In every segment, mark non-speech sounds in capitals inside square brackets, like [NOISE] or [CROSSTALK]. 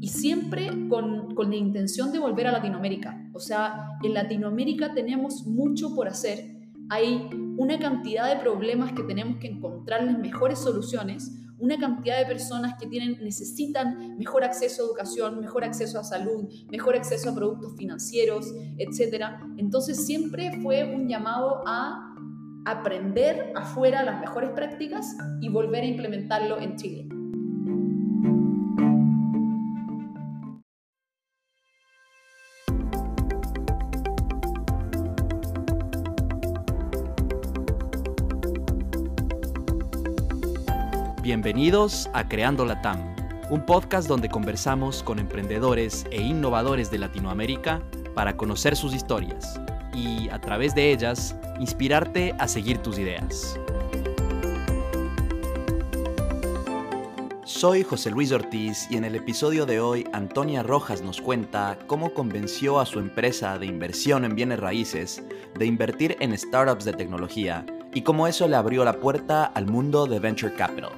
Y siempre con, con la intención de volver a Latinoamérica. O sea, en Latinoamérica tenemos mucho por hacer. Hay una cantidad de problemas que tenemos que encontrarles mejores soluciones una cantidad de personas que tienen, necesitan mejor acceso a educación, mejor acceso a salud, mejor acceso a productos financieros, etc. Entonces siempre fue un llamado a aprender afuera las mejores prácticas y volver a implementarlo en Chile. Bienvenidos a Creando la TAM, un podcast donde conversamos con emprendedores e innovadores de Latinoamérica para conocer sus historias y, a través de ellas, inspirarte a seguir tus ideas. Soy José Luis Ortiz y en el episodio de hoy Antonia Rojas nos cuenta cómo convenció a su empresa de inversión en bienes raíces de invertir en startups de tecnología y cómo eso le abrió la puerta al mundo de venture capital.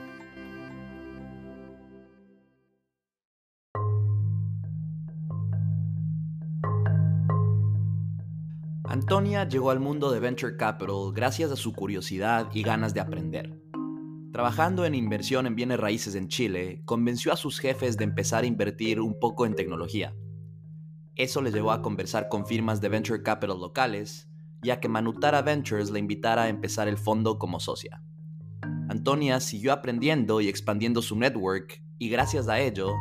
Antonia llegó al mundo de Venture Capital gracias a su curiosidad y ganas de aprender. Trabajando en inversión en bienes raíces en Chile, convenció a sus jefes de empezar a invertir un poco en tecnología. Eso le llevó a conversar con firmas de Venture Capital locales y a que Manutara Ventures le invitara a empezar el fondo como socia. Antonia siguió aprendiendo y expandiendo su network y gracias a ello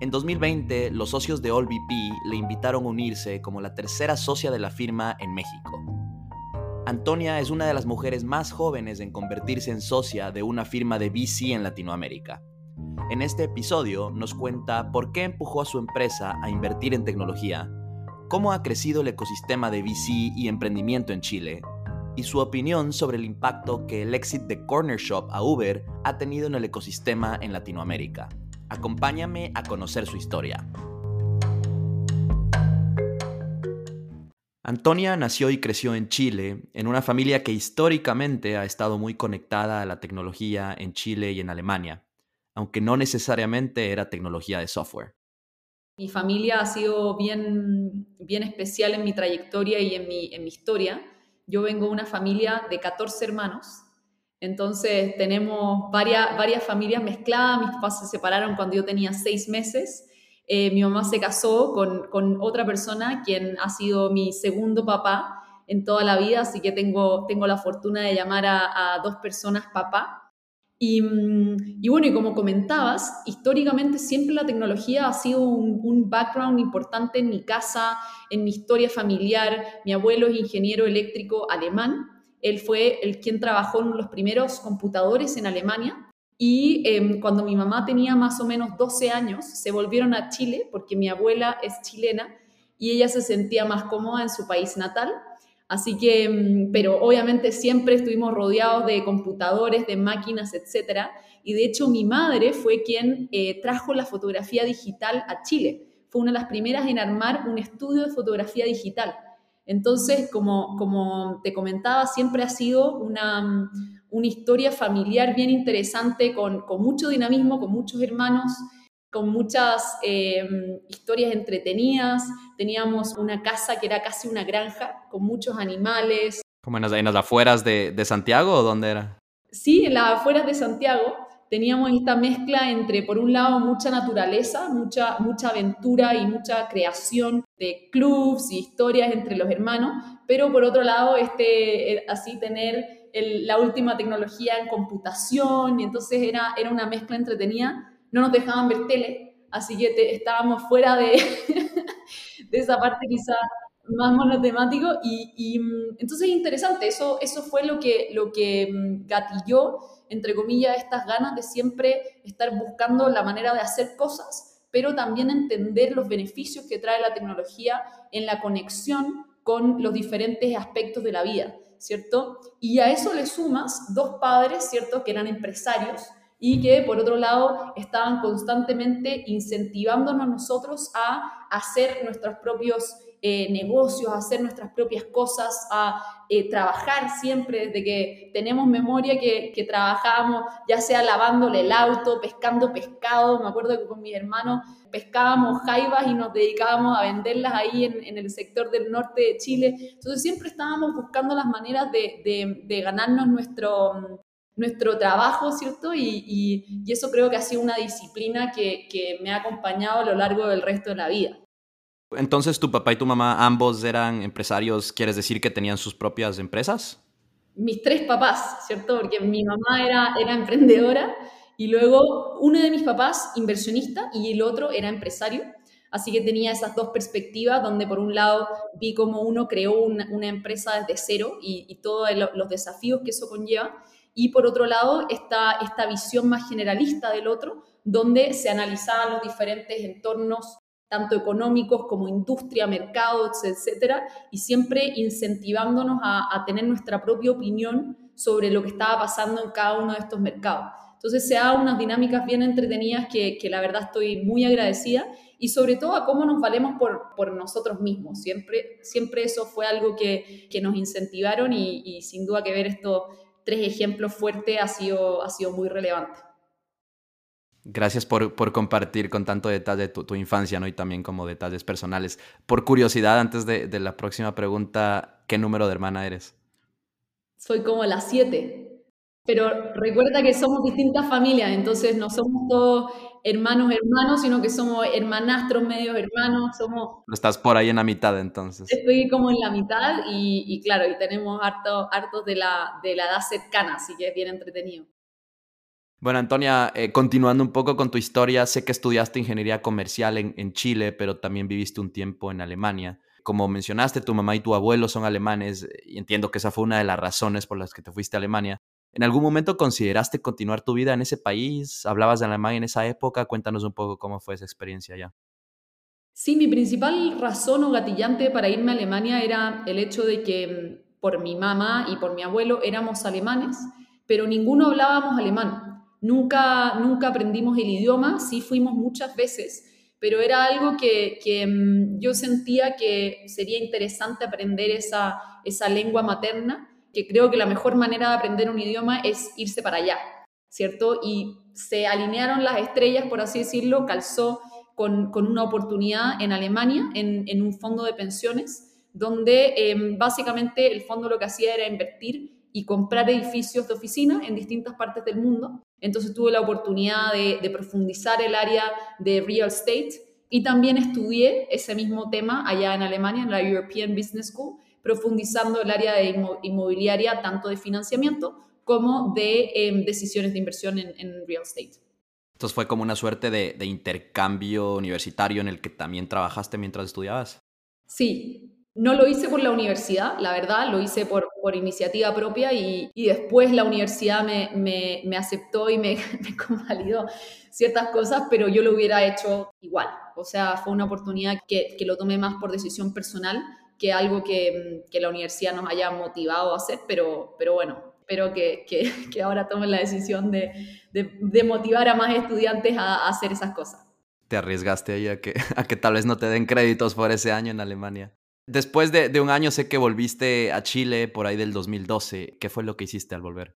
en 2020, los socios de AllVP le invitaron a unirse como la tercera socia de la firma en México. Antonia es una de las mujeres más jóvenes en convertirse en socia de una firma de VC en Latinoamérica. En este episodio nos cuenta por qué empujó a su empresa a invertir en tecnología, cómo ha crecido el ecosistema de VC y emprendimiento en Chile, y su opinión sobre el impacto que el éxito de Corner Shop a Uber ha tenido en el ecosistema en Latinoamérica. Acompáñame a conocer su historia. Antonia nació y creció en Chile, en una familia que históricamente ha estado muy conectada a la tecnología en Chile y en Alemania, aunque no necesariamente era tecnología de software. Mi familia ha sido bien, bien especial en mi trayectoria y en mi, en mi historia. Yo vengo de una familia de 14 hermanos, entonces tenemos varias, varias familias mezcladas, mis papás se separaron cuando yo tenía seis meses, eh, mi mamá se casó con, con, otra persona, quien ha sido mi segundo papá en toda la vida, así que tengo, tengo la fortuna de llamar a, a dos personas papá. Y, y, bueno, y como comentabas, históricamente siempre la tecnología ha sido un, un, background importante en mi casa, en mi historia familiar. Mi abuelo es ingeniero eléctrico alemán, él fue el quien trabajó en los primeros computadores en Alemania y em, cuando mi mamá tenía más o menos 12 años, se volvieron a Chile porque mi abuela es chilena y ella se sentía más cómoda en su país natal. Así que, em, pero obviamente siempre estuvimos rodeados de computadores, de máquinas, etc. Y de hecho mi madre fue quien eh, trajo la fotografía digital a Chile. Fue una de las primeras en armar un estudio de fotografía digital. Entonces, como, como te comentaba, siempre ha sido una, una historia familiar bien interesante, con, con, mucho dinamismo, con muchos hermanos, con muchas eh, historias entretenidas. Teníamos una casa que era casi una granja, con muchos animales. ¿Como en las, en las afueras de, de Santiago o dónde era? Sí, en las afueras de Santiago teníamos esta mezcla entre, por un lado, mucha naturaleza, mucha, mucha aventura y mucha creación de clubs y historias entre los hermanos, pero por otro lado, este, eh, así tener la última tecnología en computación, y entonces era, era una mezcla entretenida. No nos dejaban ver tele, así que estábamos fuera de, [LAUGHS] de esa parte quizá más monotemático y, y mm, entonces es interesante, eso, eso fue lo que, lo que mm, gatilló entre comillas, estas ganas de siempre estar buscando la manera de hacer cosas, pero también entender los beneficios que trae la tecnología en la conexión con los diferentes aspectos de la vida, ¿cierto? Y a eso le sumas dos padres, ¿cierto?, que eran empresarios y que, por otro lado, estaban constantemente incentivándonos nosotros a hacer nuestros propios eh, negocios, a hacer nuestras propias cosas, a eh, trabajar siempre desde que tenemos memoria que, que, trabajábamos, ya sea lavándole el auto, pescando pescado. Me acuerdo que con mis hermanos pescábamos jaivas y nos dedicábamos a venderlas ahí en, el sector del norte de Chile. Entonces siempre estábamos buscando las maneras de, de, de ganarnos nuestro, nuestro trabajo, ¿cierto? Y, y, eso creo que ha sido una disciplina que me ha acompañado a lo largo del resto de la vida. Entonces, ¿tu papá y tu mamá ambos eran empresarios? ¿Quieres decir que tenían sus propias empresas? Mis tres papás, ¿cierto? Porque mi mamá era, era emprendedora y luego uno de mis papás inversionista y el otro era empresario. Así que tenía esas dos perspectivas donde por un lado vi cómo uno creó una, una empresa desde cero y, y todos los desafíos que eso conlleva. Y por otro lado, esta, esta visión más generalista del otro, donde se analizaban los diferentes entornos tanto económicos como industria, mercados, etcétera, y siempre incentivándonos a, tener nuestra propia opinión sobre lo que estaba pasando en cada uno de estos mercados. Entonces se da unas dinámicas bien entretenidas que, que, la verdad estoy muy agradecida y sobre todo a cómo nos valemos por, por nosotros mismos. Siempre, siempre eso fue algo que, que nos incentivaron y, y, sin duda que ver estos tres ejemplos fuertes ha sido, ha sido muy relevante. Gracias por, por, compartir con tanto detalle tu, tu, infancia, ¿no? Y también como detalles personales. Por curiosidad, antes de, de la próxima pregunta, ¿qué número de hermana eres? Soy como la siete. Pero recuerda que somos distintas familias, entonces no somos todos hermanos, hermanos, sino que somos hermanastros, medios hermanos, somos... Estás por ahí en la mitad entonces. Estoy como en la mitad y, y claro, y tenemos hartos, hartos de, la, de la edad cercana, así que es bien entretenido. Bueno, Antonia, eh, continuando un poco con tu historia, sé que estudiaste ingeniería comercial en, Chile, pero también viviste un tiempo en Alemania. Como mencionaste, tu mamá y tu abuelo son alemanes y entiendo que esa fue una de las razones por las que te fuiste a Alemania. ¿En algún momento consideraste continuar tu vida en ese país? ¿Hablabas de alemán en esa época? Cuéntanos un poco cómo fue esa experiencia allá. Sí, mi principal razón o gatillante para irme a Alemania era el hecho de que mm, por mi mamá y por mi abuelo éramos alemanes, pero ninguno hablábamos alemán. Nunca, nunca aprendimos el idioma, sí fuimos muchas veces, pero era algo que, que mm, yo sentía que sería interesante aprender esa, esa lengua materna, que creo que la mejor manera de aprender un idioma es irse para allá, ¿cierto? Y se alinearon las estrellas, por así decirlo, calzó con, con una oportunidad en Alemania, en, en, un fondo de pensiones, donde eh, básicamente el fondo lo que hacía era invertir y comprar edificios de oficina en distintas partes del mundo. Entonces tuve la oportunidad de, de, profundizar el área de real estate y también estudié ese mismo tema allá en Alemania, en la European Business School, profundizando el área de inmobiliaria tanto de financiamiento como de eh, decisiones de inversión en, en, real estate. Entonces fue como una suerte de, de intercambio universitario en el que también trabajaste mientras estudiabas. Sí, no lo hice por la universidad, la verdad, lo hice por, iniciativa propia y, después la universidad me, aceptó y me, [LAUGHS] me, convalidó ciertas cosas, pero yo lo hubiera hecho igual. O sea, fue una oportunidad que, lo tomé más por decisión personal que algo que, la universidad nos haya motivado a hacer, pero, bueno, espero [LAUGHS] que, ahora tomen la decisión de, motivar a más estudiantes a, hacer esas cosas. Te arriesgaste ahí [LAUGHS] a que tal vez no te den créditos por ese año en Alemania. Después de, un año sé que volviste a Chile por ahí del 2012. ¿Qué fue lo que hiciste al volver?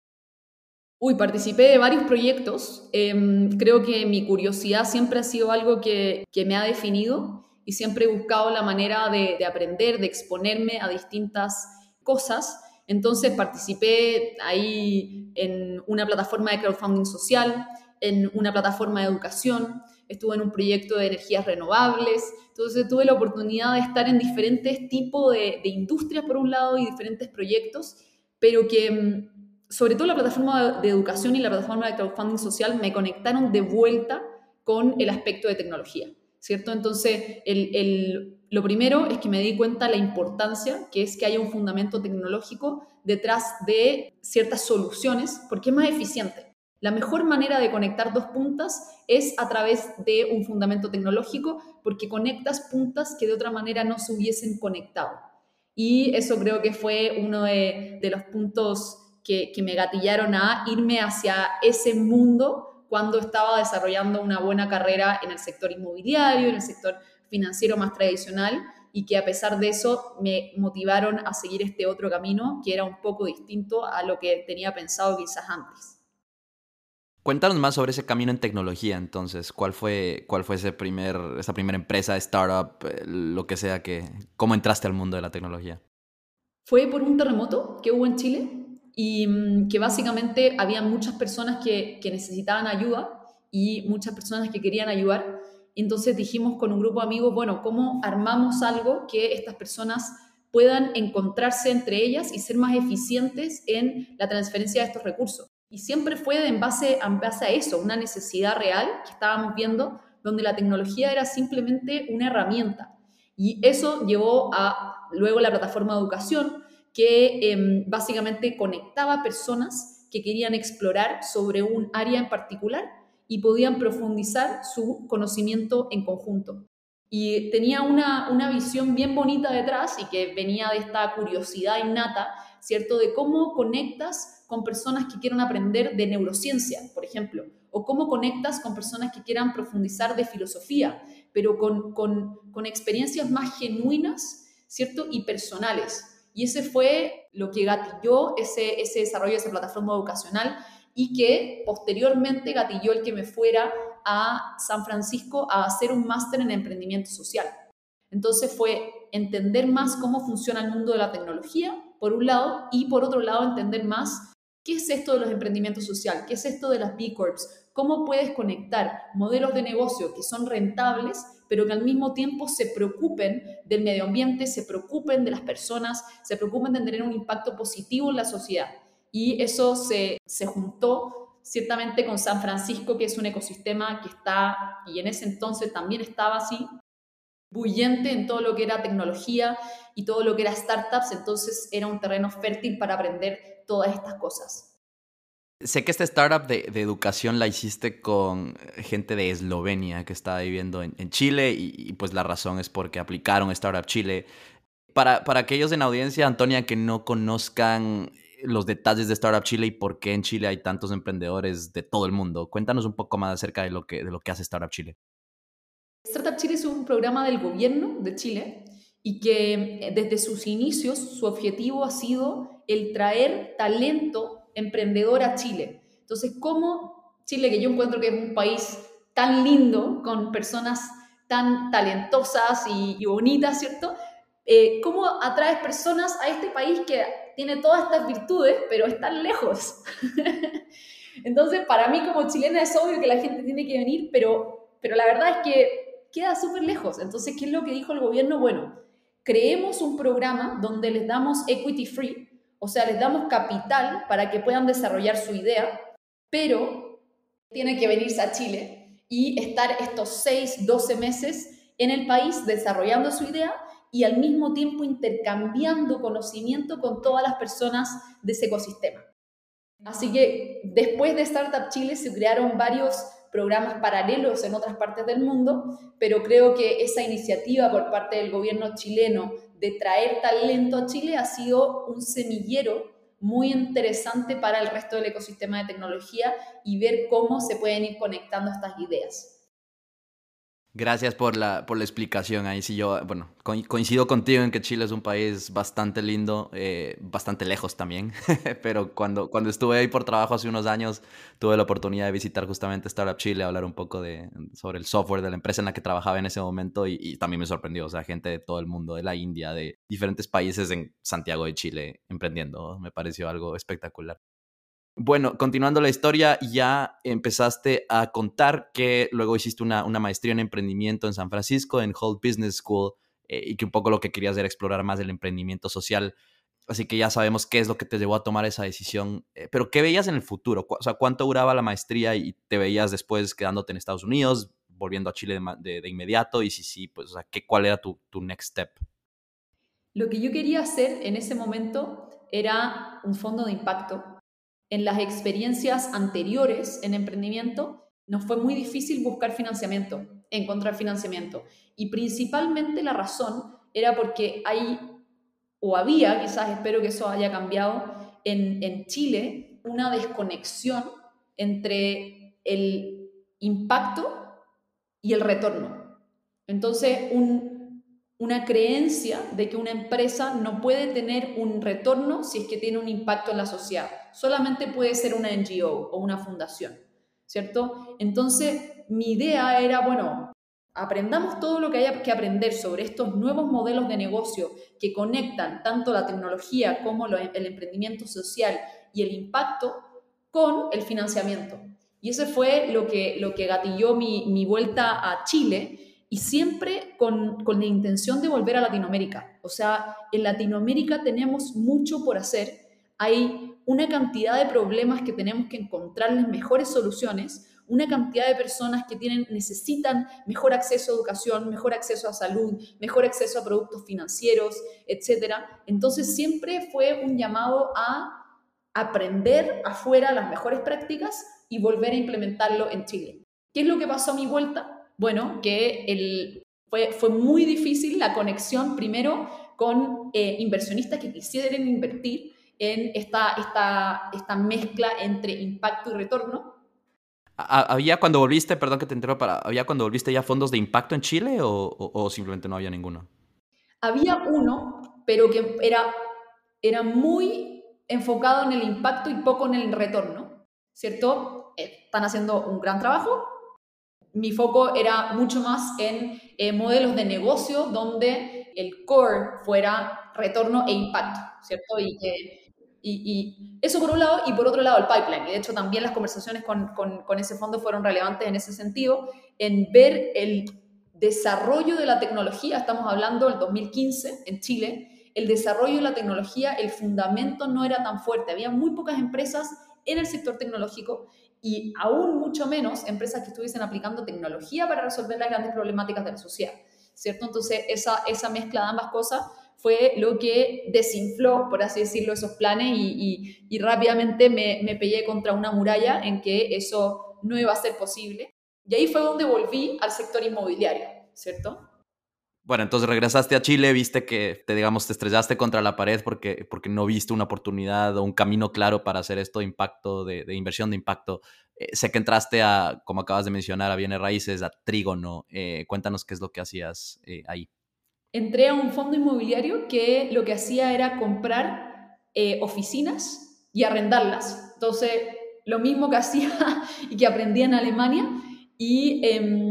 Uy, participé de varios proyectos. Eh, creo que mi curiosidad siempre ha sido algo que, me ha definido y siempre he buscado la manera de, de exponerme de exponerme a distintas cosas. Entonces participé ahí en una plataforma de crowdfunding social, en una plataforma de educación, estuve en un proyecto de energías renovables, entonces tuve la oportunidad de estar en diferentes tipos de, industrias por un lado y diferentes proyectos, pero que mm, sobre todo la plataforma de educación y la plataforma de crowdfunding social me conectaron de vuelta con el aspecto de tecnología, ¿cierto? Entonces, el, el, lo primero es que me di cuenta la importancia que es que haya un fundamento tecnológico detrás de ciertas soluciones, porque es más eficiente. La mejor manera de conectar dos puntas es a través de un fundamento tecnológico porque conectas puntas que de otra manera no se hubiesen conectado. Y eso creo que fue uno de, los puntos que, que, me gatillaron a irme hacia ese mundo cuando estaba desarrollando una buena carrera en el sector inmobiliario, en el sector financiero más tradicional, y que a pesar de eso me motivaron a seguir este otro camino que era un poco distinto a lo que tenía pensado quizás antes. Cuéntanos más sobre ese camino en tecnología, entonces. ¿Cuál fue, cuál fue ese primer, esa primera empresa, startup, eh, lo que sea que... ¿Cómo entraste al mundo de la tecnología? Fue por un terremoto que hubo en Chile y mm, que básicamente había muchas personas que, que necesitaban ayuda y muchas personas que querían ayudar. Entonces dijimos con un grupo de amigos, bueno, ¿cómo armamos algo que estas personas puedan encontrarse entre ellas y ser más eficientes en la transferencia de estos recursos? Y siempre fue en base, a eso, una necesidad real que estábamos viendo, donde la tecnología era simplemente una herramienta. Y eso llevó a luego la plataforma de educación, que em, básicamente conectaba personas que querían explorar sobre un área en particular y podían profundizar su conocimiento en conjunto. Y tenía una, una visión bien bonita detrás y que venía de esta curiosidad innata, ¿cierto? De cómo conectas con personas que quieran aprender de neurociencia, por ejemplo, o cómo conectas con personas que quieran profundizar de filosofía, pero con, con, experiencias más genuinas, ¿cierto? Y personales. Y ese fue lo que gatilló ese, ese desarrollo de esa plataforma educacional y que posteriormente gatilló el que me fuera a San Francisco a hacer un máster en emprendimiento social. Entonces fue entender más cómo funciona el mundo de la tecnología, por un lado, y por otro lado entender más ¿Qué es esto de los emprendimientos sociales? ¿Qué es esto de las B Corps? ¿Cómo puedes conectar modelos de negocio que son rentables, pero que al mismo tiempo se preocupen del medio ambiente, se preocupen de las personas, se preocupen de tener un impacto positivo en la sociedad? Y eso se, se juntó ciertamente con San Francisco, que es un ecosistema que está, y en ese entonces también estaba así, bullente en todo lo que era tecnología y todo lo que era startups, entonces era un terreno fértil para aprender todas estas cosas. Sé que esta startup de, educación la hiciste con gente de Eslovenia que estaba viviendo en, Chile y, pues la razón es porque aplicaron Startup Chile. Para, para aquellos en audiencia, Antonia, que no conozcan los detalles de Startup Chile y por qué en Chile hay tantos emprendedores de todo el mundo, cuéntanos un poco más acerca de lo que, de lo que hace Startup Chile. Startup Chile programa del gobierno de Chile y que eh, desde sus inicios su objetivo ha sido el traer talento emprendedor a Chile. Entonces, ¿cómo Chile, que yo encuentro que es un país tan lindo, con personas tan talentosas y, bonitas, ¿cierto? Eh, ¿Cómo atraes personas a este país que tiene todas estas virtudes, pero es tan lejos? [LAUGHS] Entonces, para mí como chilena es obvio que la gente tiene que venir, pero, pero la verdad es que queda súper lejos. Entonces, ¿qué es lo que dijo el gobierno? Bueno, creemos un programa donde les damos equity free, o sea, les damos capital para que puedan desarrollar su idea, pero tiene que venirse a Chile y estar estos 6, 12 meses en el país desarrollando su idea y al mismo tiempo intercambiando conocimiento con todas las personas de ese ecosistema. Así que después de Startup Chile se crearon varios programas paralelos en otras partes del mundo, pero creo que esa iniciativa por parte del gobierno chileno de traer talento a Chile ha sido un semillero muy interesante para el resto del ecosistema de tecnología y ver cómo se pueden ir conectando estas ideas. Gracias por la, por la explicación. Ahí sí yo, bueno, coincido contigo en que Chile es un país bastante lindo, eh, bastante lejos también, [LAUGHS] pero cuando, cuando estuve ahí por trabajo hace unos años, tuve la oportunidad de visitar justamente Startup Chile, hablar un poco de, sobre el software de la empresa en la que trabajaba en ese momento y, y también me sorprendió, o sea, gente de todo el mundo, de la India, de diferentes países en Santiago de Chile emprendiendo, me pareció algo espectacular. Bueno, continuando la historia, ya empezaste a contar que luego hiciste una, maestría en emprendimiento en San Francisco, en Holt Business School, eh, y que un poco lo que querías era explorar más el emprendimiento social. Así que ya sabemos qué es lo que te llevó a tomar esa decisión. Eh, pero, ¿qué veías en el futuro? O sea, ¿cuánto duraba la maestría y te veías después quedándote en Estados Unidos, volviendo a Chile de, inmediato? Y si sí, pues, o sea, ¿qué, ¿cuál era tu, tu next step? Lo que yo quería hacer en ese momento era un fondo de impacto en las experiencias anteriores en emprendimiento, nos fue muy difícil buscar financiamiento, encontrar financiamiento. Y principalmente la razón era porque hay, o había, quizás espero que eso haya cambiado, en, en Chile, una desconexión entre el impacto y el retorno. Entonces, un, una creencia de que una empresa no puede tener un retorno si es que tiene un impacto en la sociedad. Solamente puede ser una NGO o una fundación, ¿cierto? Entonces, mi idea era, bueno, aprendamos todo lo que haya que aprender sobre estos nuevos modelos de negocio que conectan tanto la tecnología como el emprendimiento social y el impacto con el financiamiento. Y ese fue lo que, lo que gatilló mi, mi vuelta a Chile y siempre con, con, la intención de volver a Latinoamérica. O sea, en Latinoamérica tenemos mucho por hacer. Hay una cantidad de problemas que tenemos que encontrarles mejores soluciones, una cantidad de personas que tienen, necesitan mejor acceso a educación, mejor acceso a salud, mejor acceso a productos financieros, etc. Entonces siempre fue un llamado a aprender afuera las mejores prácticas y volver a implementarlo en Chile. ¿Qué es lo que pasó a mi vuelta? Bueno, que el, fue, fue muy difícil la conexión primero con eh, inversionistas que quisieran invertir en esta, esta, esta mezcla entre impacto y retorno. ¿Había cuando volviste, perdón que te interrumpa, ¿había cuando volviste ya fondos de impacto en Chile o, o simplemente no había ninguno? Había uno, pero que era, era muy enfocado en el impacto y poco en el retorno, ¿cierto? Eh, están haciendo un gran trabajo. Mi foco era mucho más en eh, modelos de negocio donde el core fuera retorno e impacto, ¿cierto? Y, y, eso por un lado, y por otro lado el pipeline. Y de hecho también las conversaciones con, con, con ese fondo fueron relevantes en ese sentido, en ver el desarrollo de la tecnología, estamos hablando del 2015 en Chile, el desarrollo de la tecnología, el fundamento no era tan fuerte. Había muy pocas empresas en el sector tecnológico y aún mucho menos empresas que estuviesen aplicando tecnología para resolver las grandes problemáticas de la sociedad, ¿cierto? Entonces, esa, esa mezcla de ambas cosas fue lo que desinfló, por así decirlo, esos planes y, y, rápidamente me, me pegué contra una muralla en que eso no iba a ser posible. Y ahí fue donde volví al sector inmobiliario, ¿cierto? Bueno, entonces regresaste a Chile, viste que te, digamos, te estrellaste contra la pared porque, porque no viste una oportunidad o un camino claro para hacer esto de impacto, de, inversión de impacto. Eh, sé que entraste a, como acabas de mencionar, a bienes raíces, a Trígono. Eh, cuéntanos qué es lo que hacías eh, ahí. Entré a un fondo inmobiliario que lo que hacía era comprar oficinas y arrendarlas. Entonces, lo mismo que hacía [LAUGHS] y que aprendí en Alemania. Y em,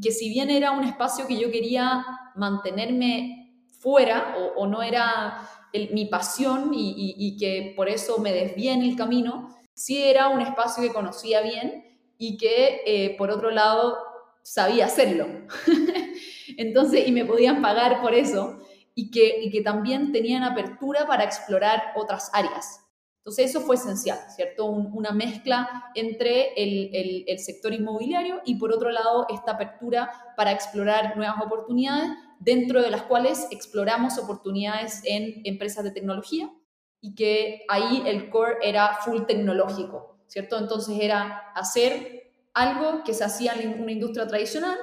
que si bien era un espacio que yo quería mantenerme fuera o, no era mi pasión y, que por eso me desvié en el camino, sí era un espacio que conocía bien y que eh, por otro lado sabía hacerlo. [LAUGHS] Entonces, y me podían pagar por eso y que, y que también tenían apertura para explorar otras áreas. Entonces eso fue esencial, ¿cierto? una mezcla entre el, sector inmobiliario y por otro lado esta apertura para explorar nuevas oportunidades, dentro de las cuales exploramos oportunidades en empresas de tecnología y que ahí el core era full tecnológico, ¿cierto? Entonces era hacer algo que se hacía en una industria tradicional,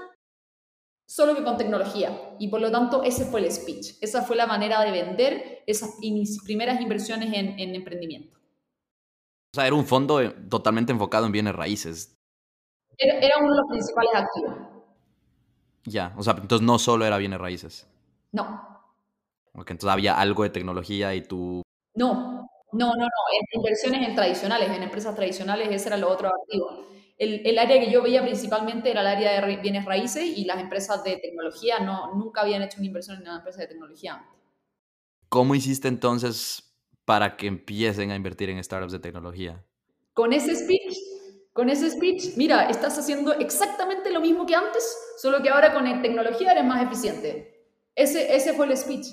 solo que con tecnología. Y por lo tanto, ese fue el speech. Esa fue la manera de vender esas primeras inversiones en, en emprendimiento. O sea, era un fondo eh, totalmente enfocado en bienes raíces. Era, uno de los principales activos. Ya, o sea, entonces no solo era bienes raíces. No. Ok, entonces había algo de tecnología y tú... No, no, no, no, en inversiones en tradicionales, en empresas tradicionales, ese era lo otro activo. El, el, área que yo veía principalmente era el área de bienes raíces y las empresas de tecnología no, nunca habían hecho una inversión en una empresa de tecnología ¿Cómo hiciste entonces para que empiecen a invertir en startups de tecnología? Con ese speech, con ese speech, mira, estás haciendo exactamente lo mismo que antes, solo que ahora con tecnología eres más eficiente. Ese, ese fue el speech.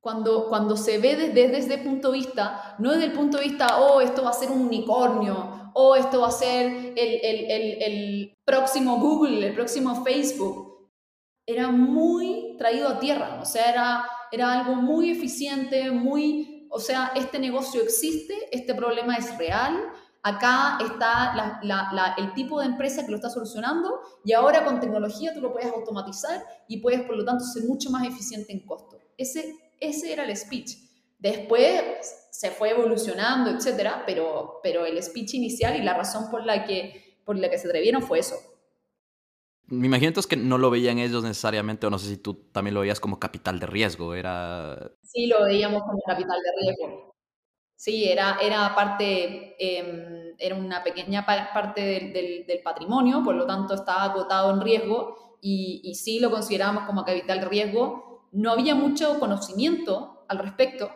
Cuando, cuando se ve desde, desde punto de vista, no desde el punto de vista, oh, esto va a ser un unicornio, oh, esto va a ser el, el, el, el próximo Google, el próximo Facebook, era muy traído a tierra, o sea, era, era algo muy eficiente, muy o sea, este negocio existe, este problema es real, acá está el tipo de empresa que lo está solucionando y ahora con tecnología tú lo puedes automatizar y puedes, por lo tanto, ser mucho más eficiente en costo. Ese, ese era el speech. Después se fue evolucionando, etcétera, pero, pero el speech inicial y la razón por la que, por la que se atrevieron fue eso. Me imagino entonces que no lo veían ellos necesariamente, o no sé si tú también lo veías como capital de riesgo, era... Sí, lo veíamos como capital de riesgo. Sí, era, era parte, em, era una pequeña parte del, del, patrimonio, por lo tanto estaba acotado en riesgo y, y sí lo considerábamos como capital de riesgo. No había mucho conocimiento al respecto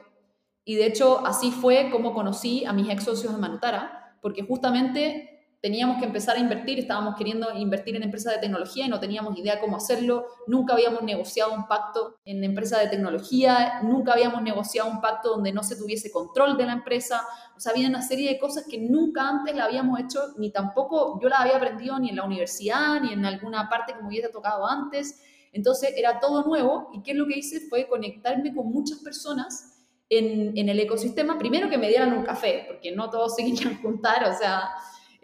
y de hecho así fue como conocí a mis ex socios de Manutara, porque justamente teníamos que empezar a invertir, estábamos queriendo invertir en empresas de tecnología y no teníamos idea cómo hacerlo, nunca habíamos negociado un pacto en empresas de tecnología, nunca habíamos negociado un pacto donde no se tuviese control de la empresa, o sea, había una serie de cosas que nunca antes la habíamos hecho, ni tampoco yo la había aprendido ni en la universidad, ni en alguna parte que me hubiese tocado antes, entonces era todo nuevo y qué es lo que hice fue conectarme con muchas personas en, en el ecosistema, primero que me dieran un café, porque no todos se querían juntar, o sea,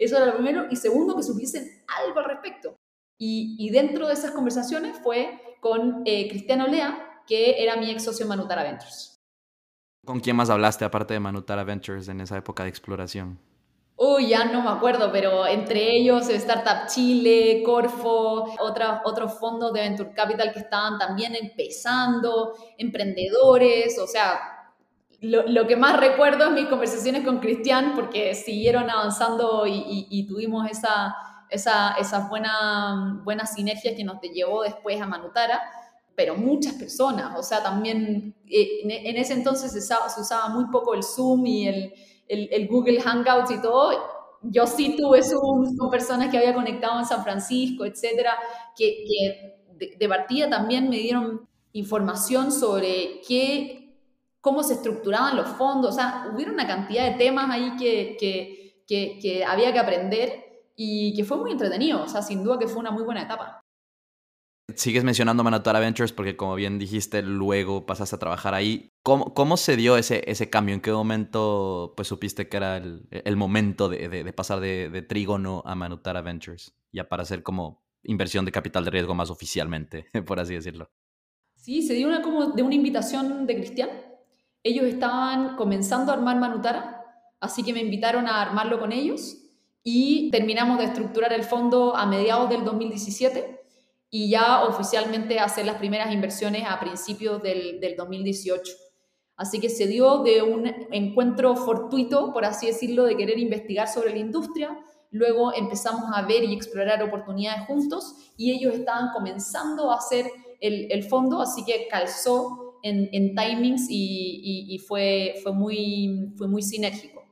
eso era lo primero. Y segundo, que supiesen algo al respecto. Y, dentro de esas conversaciones fue con eh, Cristiano Lea, que era mi ex socio en Manutara Ventures. ¿Con quién más hablaste aparte de Manutara Ventures en esa época de exploración? Uy, ya no me acuerdo, pero entre ellos Startup Chile, Corfo, otros fondos de Venture Capital que estaban también empezando, emprendedores, o sea, lo, que más recuerdo es mis conversaciones con Cristian, porque siguieron avanzando y, tuvimos esa, esa, esas buenas buena sinergias que nos llevó después a Manutara, pero muchas personas, o sea, también eh, en, ese entonces se usaba, muy poco el Zoom y el, el, Google Hangouts y todo. Yo sí tuve Zoom con personas que había conectado en San Francisco, etcétera, que, que de, de partida también me dieron información sobre qué cómo se estructuraban los fondos, o sea, hubiera una cantidad de temas ahí que, que, que, había que aprender y que fue muy entretenido, o sea, sin duda que fue una muy buena etapa. Sigues mencionando Manatara Ventures porque como bien dijiste, luego pasaste a trabajar ahí. ¿Cómo, cómo se dio ese, ese cambio? ¿En qué momento pues supiste que era el, el momento de, de, pasar de, de Trígono a Manutara Ventures? Ya para hacer como inversión de capital de riesgo más oficialmente, [LAUGHS] por así decirlo. Sí, se dio una como de una invitación de Cristian, ellos estaban comenzando a armar Manutara, así que me invitaron a armarlo con ellos y terminamos de estructurar el fondo a mediados del 2017 y ya oficialmente hacer las primeras inversiones a principios del, 2018. Así que se dio de un encuentro fortuito, por así decirlo, de querer investigar sobre la industria. Luego empezamos a ver y explorar oportunidades juntos y ellos estaban comenzando a hacer el, el fondo, así que calzó en, timings y, fue, fue, muy, fue muy sinérgico.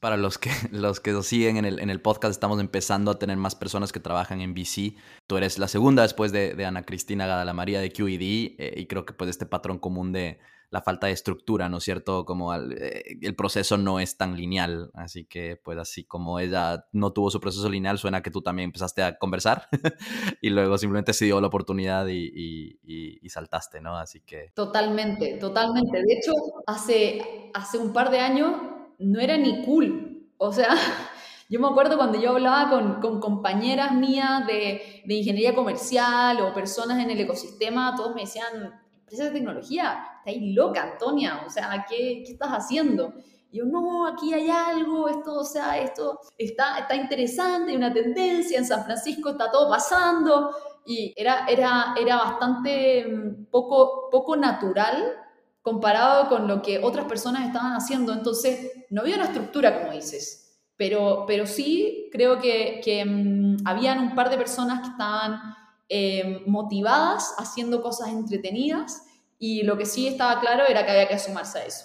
Para los que, [LAUGHS] los que nos siguen en el, en el podcast, estamos empezando a tener más personas que trabajan en VC. Tú eres la segunda después de, Ana Cristina Gadala María de QED eh, y creo que pues este patrón común de, la falta de estructura, ¿no es cierto? Como eh, el proceso no es tan lineal, así que pues así como ella no tuvo su proceso lineal, suena que tú también empezaste a conversar [LAUGHS] y luego simplemente se dio la oportunidad y, y, saltaste, ¿no? Así que... Totalmente, totalmente. De hecho, hace, hace un par de años no era ni cool, o sea... [LAUGHS] Yo me acuerdo cuando yo hablaba con, con compañeras mías de, de, ingeniería comercial o personas en el ecosistema, todos me decían, empresa de tecnología, ahí loca, Antonia, o sea, ¿qué, qué estás haciendo? Y yo, no, aquí hay algo, esto, o sea, esto está, está interesante, hay una tendencia, en San Francisco está todo pasando, y era, era, era bastante mm, poco, poco natural comparado con lo que otras personas estaban haciendo, entonces no había una estructura, como dices. Pero, pero sí creo que, que mm, habían un par de personas que estaban eh, motivadas, haciendo cosas entretenidas y lo que sí estaba claro era que había que sumarse a eso.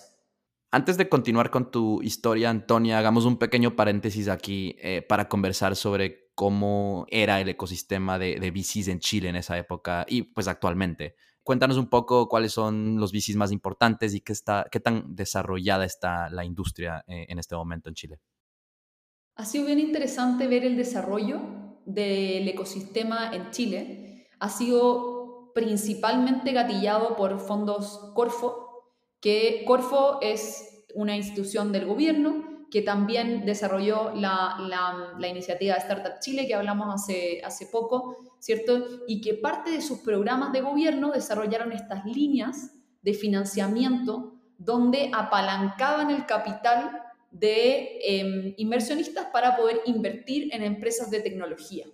Antes de continuar con tu historia, Antonia, hagamos un pequeño paréntesis aquí eh, para conversar sobre cómo era el ecosistema de, de VCs en Chile en esa época y pues actualmente. Cuéntanos un poco cuáles son los VCs más importantes y qué, está, qué tan desarrollada está la industria eh, en este momento en Chile. Ha sido bien interesante ver el desarrollo del ecosistema en Chile ha sido principalmente gatillado por fondos Corfo, que Corfo es una institución del gobierno que también desarrolló la, la, iniciativa Startup Chile que hablamos hace, hace poco, ¿cierto? Y que parte de sus programas de gobierno desarrollaron estas líneas de financiamiento donde apalancaban el capital de em, inversionistas para poder invertir en empresas de tecnología.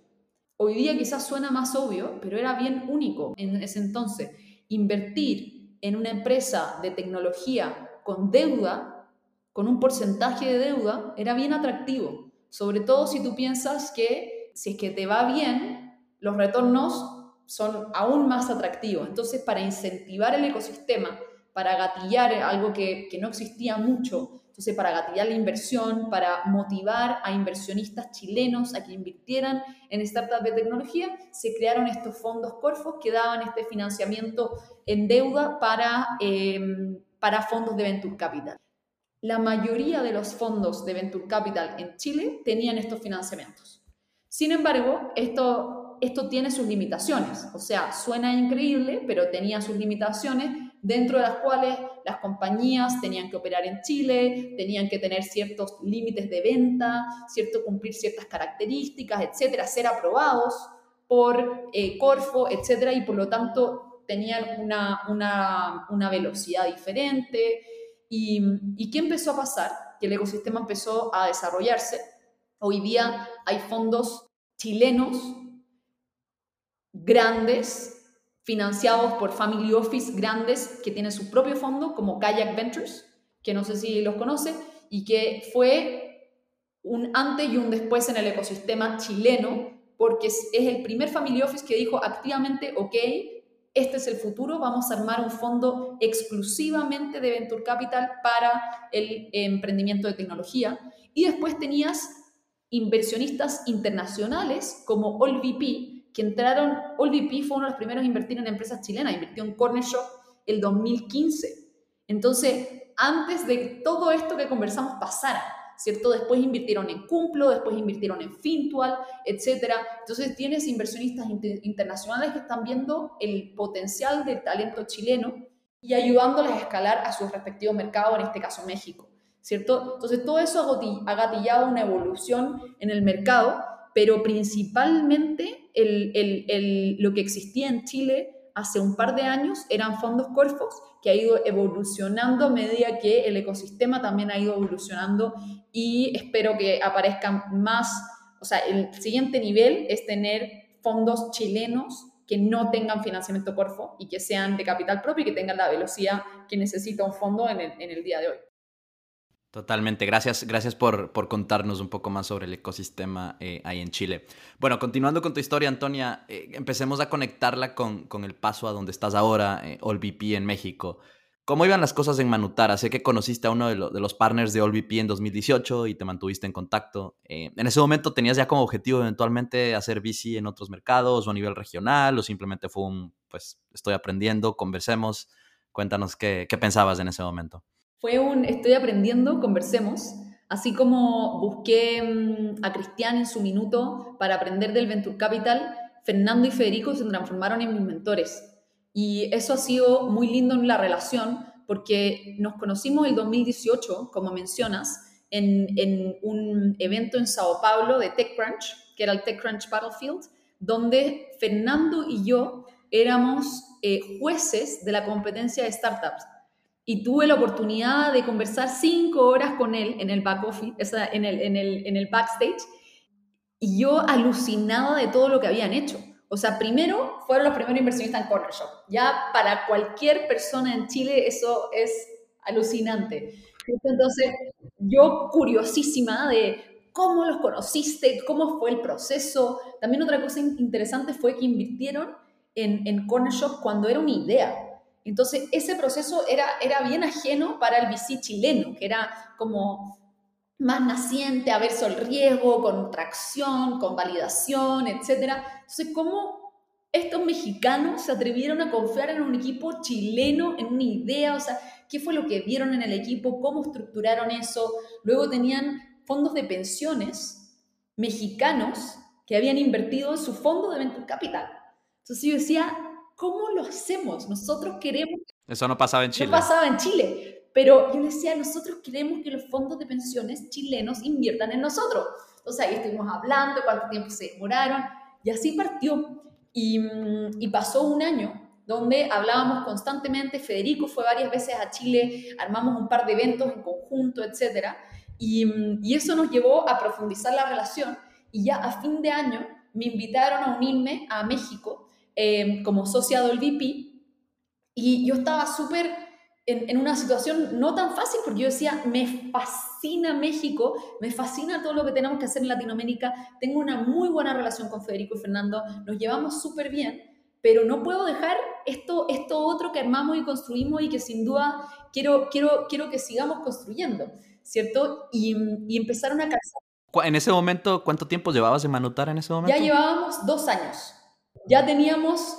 Hoy día quizás suena más obvio, pero era bien único en ese entonces. Invertir en una empresa de tecnología con deuda, con un porcentaje de deuda, era bien atractivo. Sobre todo si tú piensas que si es que te va bien, los retornos son aún más atractivos. Entonces, para incentivar el ecosistema, para gatillar algo que, que no existía mucho, entonces, para gatillar la inversión, para motivar a inversionistas chilenos a que invirtieran en startups de tecnología, se crearon estos fondos Corfos que daban este financiamiento en deuda para, em, para fondos de Venture Capital. La mayoría de los fondos de Venture Capital en Chile tenían estos financiamientos. Sin embargo, esto, esto tiene sus limitaciones. O sea, suena increíble, pero tenía sus limitaciones dentro de las cuales las compañías tenían que operar en Chile, tenían que tener ciertos límites de venta, cierto cumplir ciertas características, etcétera, ser aprobados por eh, Corfo, etcétera, y por lo tanto tenían una, una, una velocidad diferente. ¿Y, ¿Y qué empezó a pasar? Que el ecosistema empezó a desarrollarse. Hoy día hay fondos chilenos grandes financiados por family office grandes que tienen su propio fondo, como Kayak Ventures, que no sé si los conoce, y que fue un antes y un después en el ecosistema chileno, porque es, el primer family office que dijo activamente, ok, este es el futuro, vamos a armar un fondo exclusivamente de Venture Capital para el emprendimiento de tecnología. Y después tenías inversionistas internacionales como AllVP, que entraron, OLVP fue uno de los primeros a invertir en empresas chilenas, invirtió en Corner Shop el 2015. Entonces, antes de todo esto que conversamos pasara, ¿cierto? Después invirtieron en Cumplo, después invirtieron en Fintual, etc. Entonces, tienes inversionistas internacionales que están viendo el potencial del talento chileno y ayudándoles a escalar a sus respectivos mercados, en este caso México, ¿cierto? Entonces, todo eso ha gatillado una evolución en el mercado pero principalmente lo que existía en Chile hace un par de años eran fondos Corfos, que ha ido evolucionando a medida que el ecosistema también ha ido evolucionando y espero que aparezcan más, o sea, el siguiente nivel es tener fondos chilenos que no tengan financiamiento Corfo y que sean de capital propio y que tengan la velocidad que necesita un fondo en el día de hoy. Totalmente, gracias, gracias por, por, contarnos un poco más sobre el ecosistema eh, ahí en Chile. Bueno, continuando con tu historia, Antonia, eh, empecemos a conectarla con, con, el paso a donde estás ahora, eh, AllVP en México. ¿Cómo iban las cosas en Manutara? Sé que conociste a uno de, de los partners de AllVP en 2018 y te mantuviste en contacto. Eh, ¿En ese momento tenías ya como objetivo eventualmente hacer bici en otros mercados o a nivel regional o simplemente fue un, pues estoy aprendiendo, conversemos? Cuéntanos qué, qué pensabas en ese momento. Fue un estoy aprendiendo, conversemos. Así como busqué mm, a Cristian en su minuto para aprender del Venture Capital, Fernando y Federico se transformaron en mis mentores. Y eso ha sido muy lindo en la relación porque nos conocimos el 2018, como mencionas, en, en un evento en Sao Paulo de TechCrunch, que era el TechCrunch Battlefield, donde Fernando y yo éramos eh, jueces de la competencia de startups y tuve la oportunidad de conversar cinco horas con él en el back office, en, el, en, el, en el backstage, y yo alucinaba de todo lo que habían hecho. O sea, primero fueron los primeros inversionistas en Corner Shop. Ya para cualquier persona en Chile eso es alucinante. Entonces, yo curiosísima de cómo los conociste, cómo fue el proceso. También otra cosa interesante fue que invirtieron en, en Corner Shop cuando era una idea. Entonces, ese proceso era, era bien ajeno para el VC chileno, que era como más naciente, averso al riesgo, con tracción, con validación, etc. Entonces, ¿cómo estos mexicanos se atrevieron a confiar en un equipo chileno, en una idea? O sea, ¿qué fue lo que vieron en el equipo? ¿Cómo estructuraron eso? Luego tenían fondos de pensiones mexicanos que habían invertido en su fondo de venture capital. Entonces yo decía, ¿cómo lo hacemos? Nosotros queremos... Eso no pasaba en Chile. No pasaba en Chile, pero yo decía, nosotros queremos que los fondos de pensiones chilenos inviertan en nosotros. Entonces ahí estuvimos hablando, cuánto tiempo se demoraron, y así partió. Y, mm, y pasó un año donde hablábamos constantemente, Federico fue varias veces a Chile, armamos un par de eventos en conjunto, etc. Y, mm, y eso nos llevó a profundizar la relación y ya a fin de año me invitaron a unirme a México eh, como socia del VP y yo estaba súper en, en, una situación no tan fácil porque yo decía, me fascina México, me fascina todo lo que tenemos que hacer en Latinoamérica, tengo una muy buena relación con Federico y Fernando, nos llevamos súper bien, pero no puedo dejar esto, esto otro que armamos y construimos y que sin duda quiero, quiero, quiero que sigamos construyendo, ¿cierto? Y, y empezaron a casar. En ese momento, ¿cuánto tiempo llevabas en Manutara en ese momento? Ya llevábamos dos años. Ya teníamos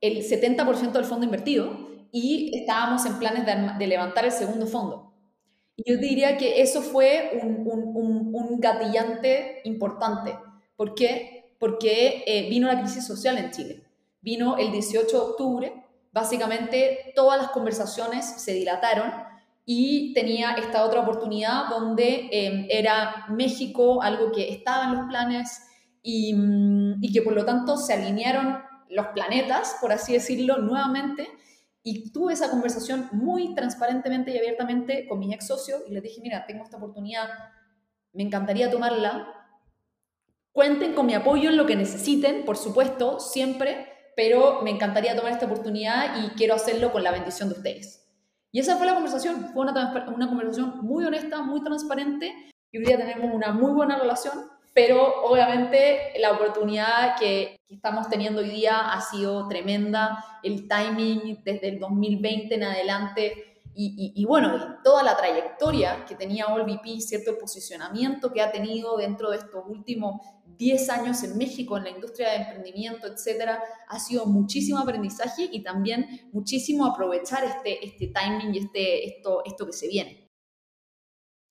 el 70% del fondo invertido y estábamos en planes de, levantar el segundo fondo. Yo diría que eso fue un, un, un, gatillante importante. ¿Por qué? Porque eh, vino la crisis social en Chile. Vino el 18 de octubre, básicamente todas las conversaciones se dilataron y tenía esta otra oportunidad donde eh, era México algo que estaba en los planes y, mm, y que por lo tanto se alinearon los planetas, por así decirlo, nuevamente. Y tuve esa conversación muy transparentemente y abiertamente con mis ex socios y les dije, mira, tengo esta oportunidad, me encantaría tomarla. Cuenten con mi apoyo en lo que necesiten, por supuesto, siempre, pero me encantaría tomar esta oportunidad y quiero hacerlo con la bendición de ustedes. Y esa fue la conversación, fue una, una conversación muy honesta, muy transparente y hoy día tenemos una muy buena relación pero obviamente la oportunidad que, estamos teniendo hoy día ha sido tremenda, el timing desde el 2020 en adelante y, y, bueno, toda la trayectoria que tenía OLVP, cierto el posicionamiento que ha tenido dentro de estos últimos 10 años en México en la industria de emprendimiento, etcétera, ha sido muchísimo aprendizaje y también muchísimo aprovechar este, este timing y este, esto, esto que se viene.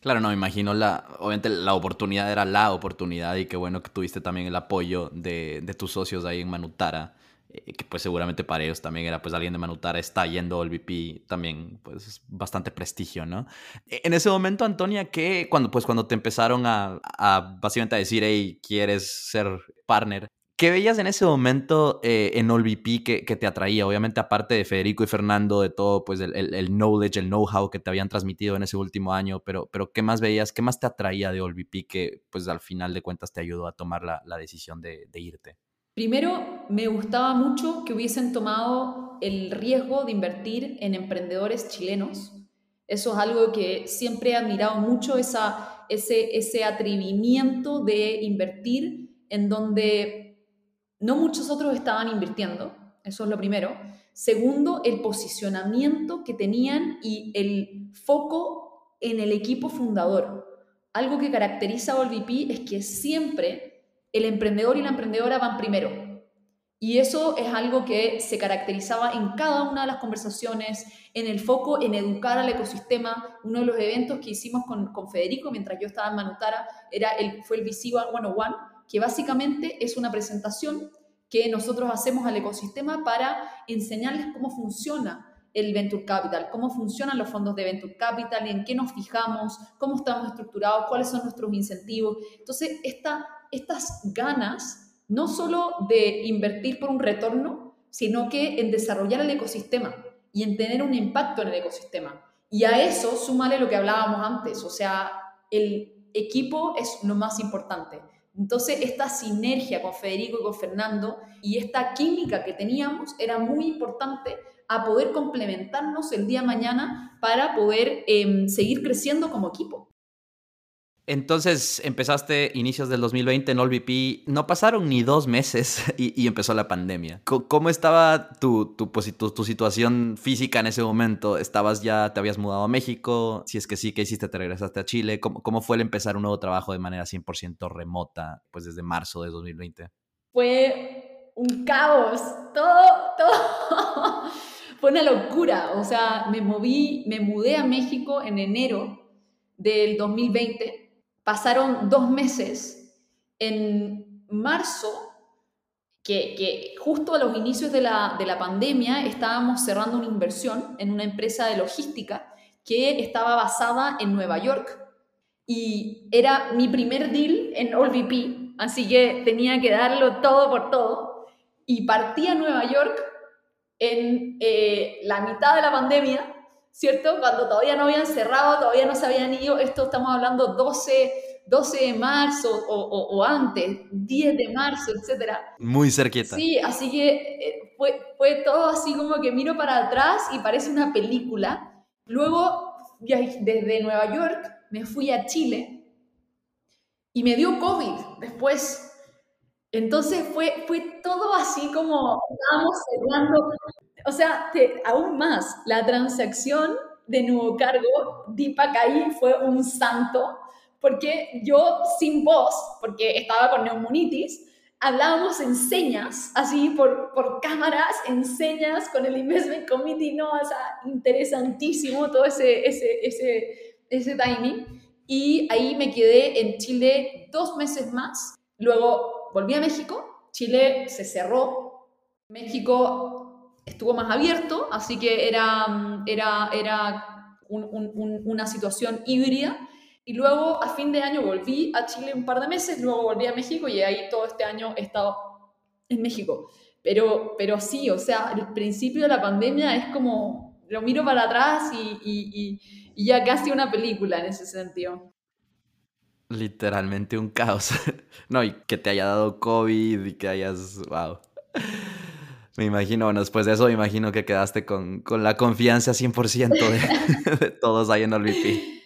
Claro, no, me imagino la, obviamente la oportunidad era la oportunidad y qué bueno que tuviste también el apoyo de, de tus socios ahí en Manutara, eh, que pues seguramente para ellos también era pues alguien de Manutara está yendo al VP también pues bastante prestigio, ¿no? E, en ese momento, Antonia, ¿qué, cuando pues cuando te empezaron a, a básicamente a decir, hey, quieres ser partner, ¿Qué veías en ese momento eh, en OLVP que, te atraía? Obviamente, aparte de Federico y Fernando, de todo, pues el, knowledge, el know-how que te habían transmitido en ese último año, pero, pero ¿qué más veías? ¿Qué más te atraía de OLVP que, pues al final de cuentas, te ayudó a tomar la, decisión de, irte? Primero, me gustaba mucho que hubiesen tomado el riesgo de invertir en emprendedores chilenos. Eso es algo que siempre he admirado mucho, ese, ese atrevimiento de invertir en donde no muchos otros estaban invirtiendo, eso es lo primero. Segundo, el posicionamiento que tenían y el foco en el equipo fundador. Algo que caracteriza a OLVP es que siempre el emprendedor y la emprendedora van primero. Y eso es algo que se caracterizaba en cada una de las conversaciones, en el foco en educar al ecosistema. Uno de los eventos que hicimos con, Federico mientras yo estaba en Manutara era el, fue el VC 101, que básicamente es una presentación que nosotros hacemos al ecosistema para enseñarles cómo funciona el Venture Capital, cómo funcionan los fondos de Venture Capital, en qué nos fijamos, cómo estamos estructurados, cuáles son nuestros incentivos. Entonces, esta, estas ganas, no solo de invertir por un retorno, sino que en desarrollar el ecosistema y en tener un impacto en el ecosistema. Y a eso súmale lo que hablábamos antes, o sea, el equipo es lo más importante. Entonces, esta sinergia con Federico y con Fernando y esta química que teníamos era muy importante a poder complementarnos el día de mañana para poder em, seguir creciendo como equipo. Entonces empezaste inicios del 2020 en OLVP, no pasaron ni dos meses [LAUGHS] y, empezó la pandemia. ¿Cómo estaba tu, pues, tu, tu, situación física en ese momento? ¿Estabas ya, te habías mudado a México? Si es que sí, ¿qué hiciste? ¿Te regresaste a Chile? ¿Cómo, cómo fue el empezar un nuevo trabajo de manera 100% remota, pues desde marzo de 2020? Fue un caos, todo, todo. [LAUGHS] fue una locura, o sea, me moví, me mudé a México en enero del 2020 pasaron dos meses, en marzo, que, justo a los inicios de la, de la pandemia estábamos cerrando una inversión en una empresa de logística que estaba basada en Nueva York. Y era mi primer deal en VP, así que tenía que darlo todo por todo. Y partí a Nueva York en eh, la mitad de la pandemia ¿cierto? Cuando todavía no habían cerrado, todavía no se habían ido, esto estamos hablando 12, 12 de marzo o, antes, 10 de marzo, etc. Muy cerquita. Sí, así que eh, fue, fue todo así como que miro para atrás y parece una película. Luego, desde Nueva York, me fui a Chile y me dio COVID después. Entonces fue, fue todo así como estábamos cerrando. O sea, aún más, la transacción de nuevo cargo, Deepak ahí fue un santo, porque yo sin voz, porque estaba con neumonitis, hablábamos en señas, así por, por cámaras, en señas con el Investment Committee, no, o sea, interesantísimo todo ese, ese, ese, ese timing. Y ahí me quedé en Chile dos meses más, luego volví a México, Chile se cerró, México estuvo más abierto, así que era, mm, era, era una situación híbrida. Y luego a fin de año volví a Chile un par de meses, luego volví a México y ahí todo este año he estado en México. Pero, pero sí, o sea, el principio de la pandemia es como, lo miro para atrás y, y, y ya casi una película en ese sentido. Literalmente un caos. [LAUGHS] no, y que te haya dado COVID y que hayas, wow. Me imagino, bueno, después de eso me imagino que quedaste con, con la confianza 100% de, [LAUGHS] de, todos ahí en OLVP.